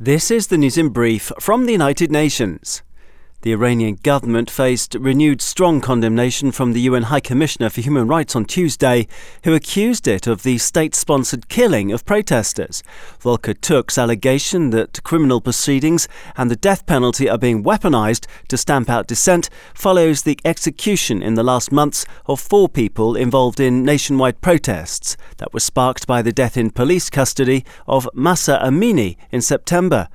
This is the news in brief from the United Nations. The Iranian government faced renewed strong condemnation from the UN High Commissioner for Human Rights on Tuesday, who accused it of the state sponsored killing of protesters. Volker Turk's allegation that criminal proceedings and the death penalty are being weaponized to stamp out dissent follows the execution in the last months of four people involved in nationwide protests that were sparked by the death in police custody of Mahsa Amini in September.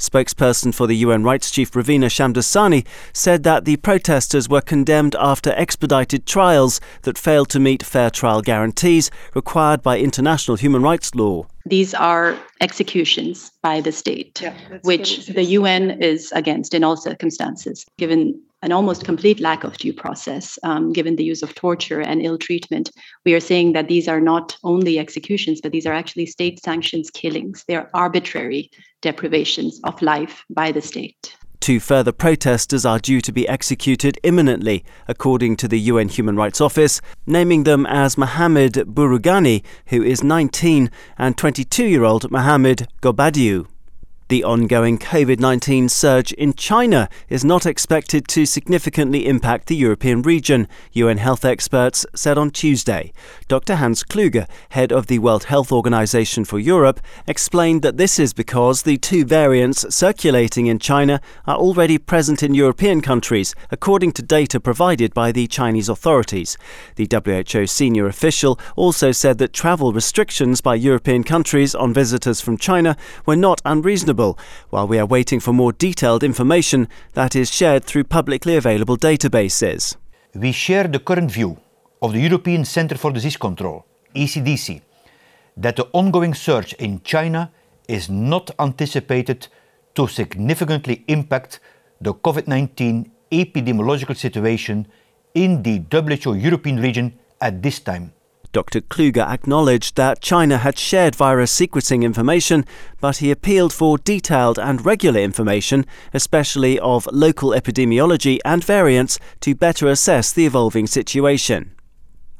Spokesperson for the UN rights chief Ravina Shamdasani said that the protesters were condemned after expedited trials that failed to meet fair trial guarantees required by international human rights law. These are executions by the state, yeah, which the UN is against in all circumstances, given an almost complete lack of due process, um, given the use of torture and ill treatment. We are saying that these are not only executions, but these are actually state sanctions killings. They are arbitrary deprivations of life by the state. Two further protesters are due to be executed imminently, according to the UN Human Rights Office, naming them as Mohamed Boroughani, who is 19, and 22 year old Mohamed Ghobadlou. The ongoing COVID 19 surge in China is not expected to significantly impact the European region, UN health experts said on Tuesday. Dr. Hans Kluge, head of the World Health Organization for Europe, explained that this is because the two variants circulating in China are already present in European countries, according to data provided by the Chinese authorities. The WHO senior official also said that travel restrictions by European countries on visitors from China were not unreasonable while we are waiting for more detailed information that is shared through publicly available databases. We share the current view of the European Centre for Disease Control, ECDC, that the ongoing surge in China is not anticipated to significantly impact the COVID 19 epidemiological situation in the WHO European region at this time. Dr. Kluge acknowledged that China had shared virus sequencing information, but he appealed for detailed and regular information, especially of local epidemiology and variants, to better assess the evolving situation.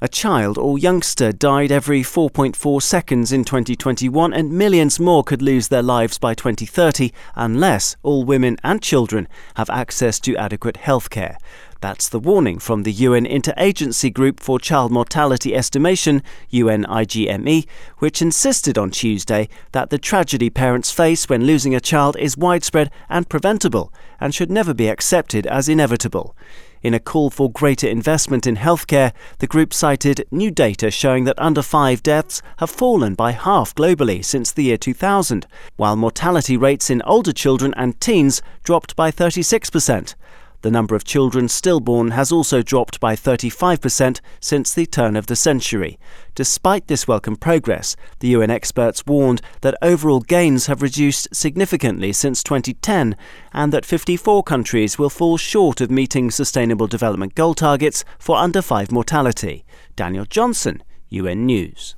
A child or youngster died every 4.4 seconds in 2021, and millions more could lose their lives by 2030 unless all women and children have access to adequate health care. That's the warning from the UN Interagency Group for Child Mortality Estimation, UNIGME, which insisted on Tuesday that the tragedy parents face when losing a child is widespread and preventable and should never be accepted as inevitable. In a call for greater investment in healthcare, the group cited new data showing that under 5 deaths have fallen by half globally since the year 2000, while mortality rates in older children and teens dropped by 36%. The number of children stillborn has also dropped by 35% since the turn of the century. Despite this welcome progress, the UN experts warned that overall gains have reduced significantly since 2010 and that 54 countries will fall short of meeting Sustainable Development Goal targets for under 5 mortality. Daniel Johnson, UN News.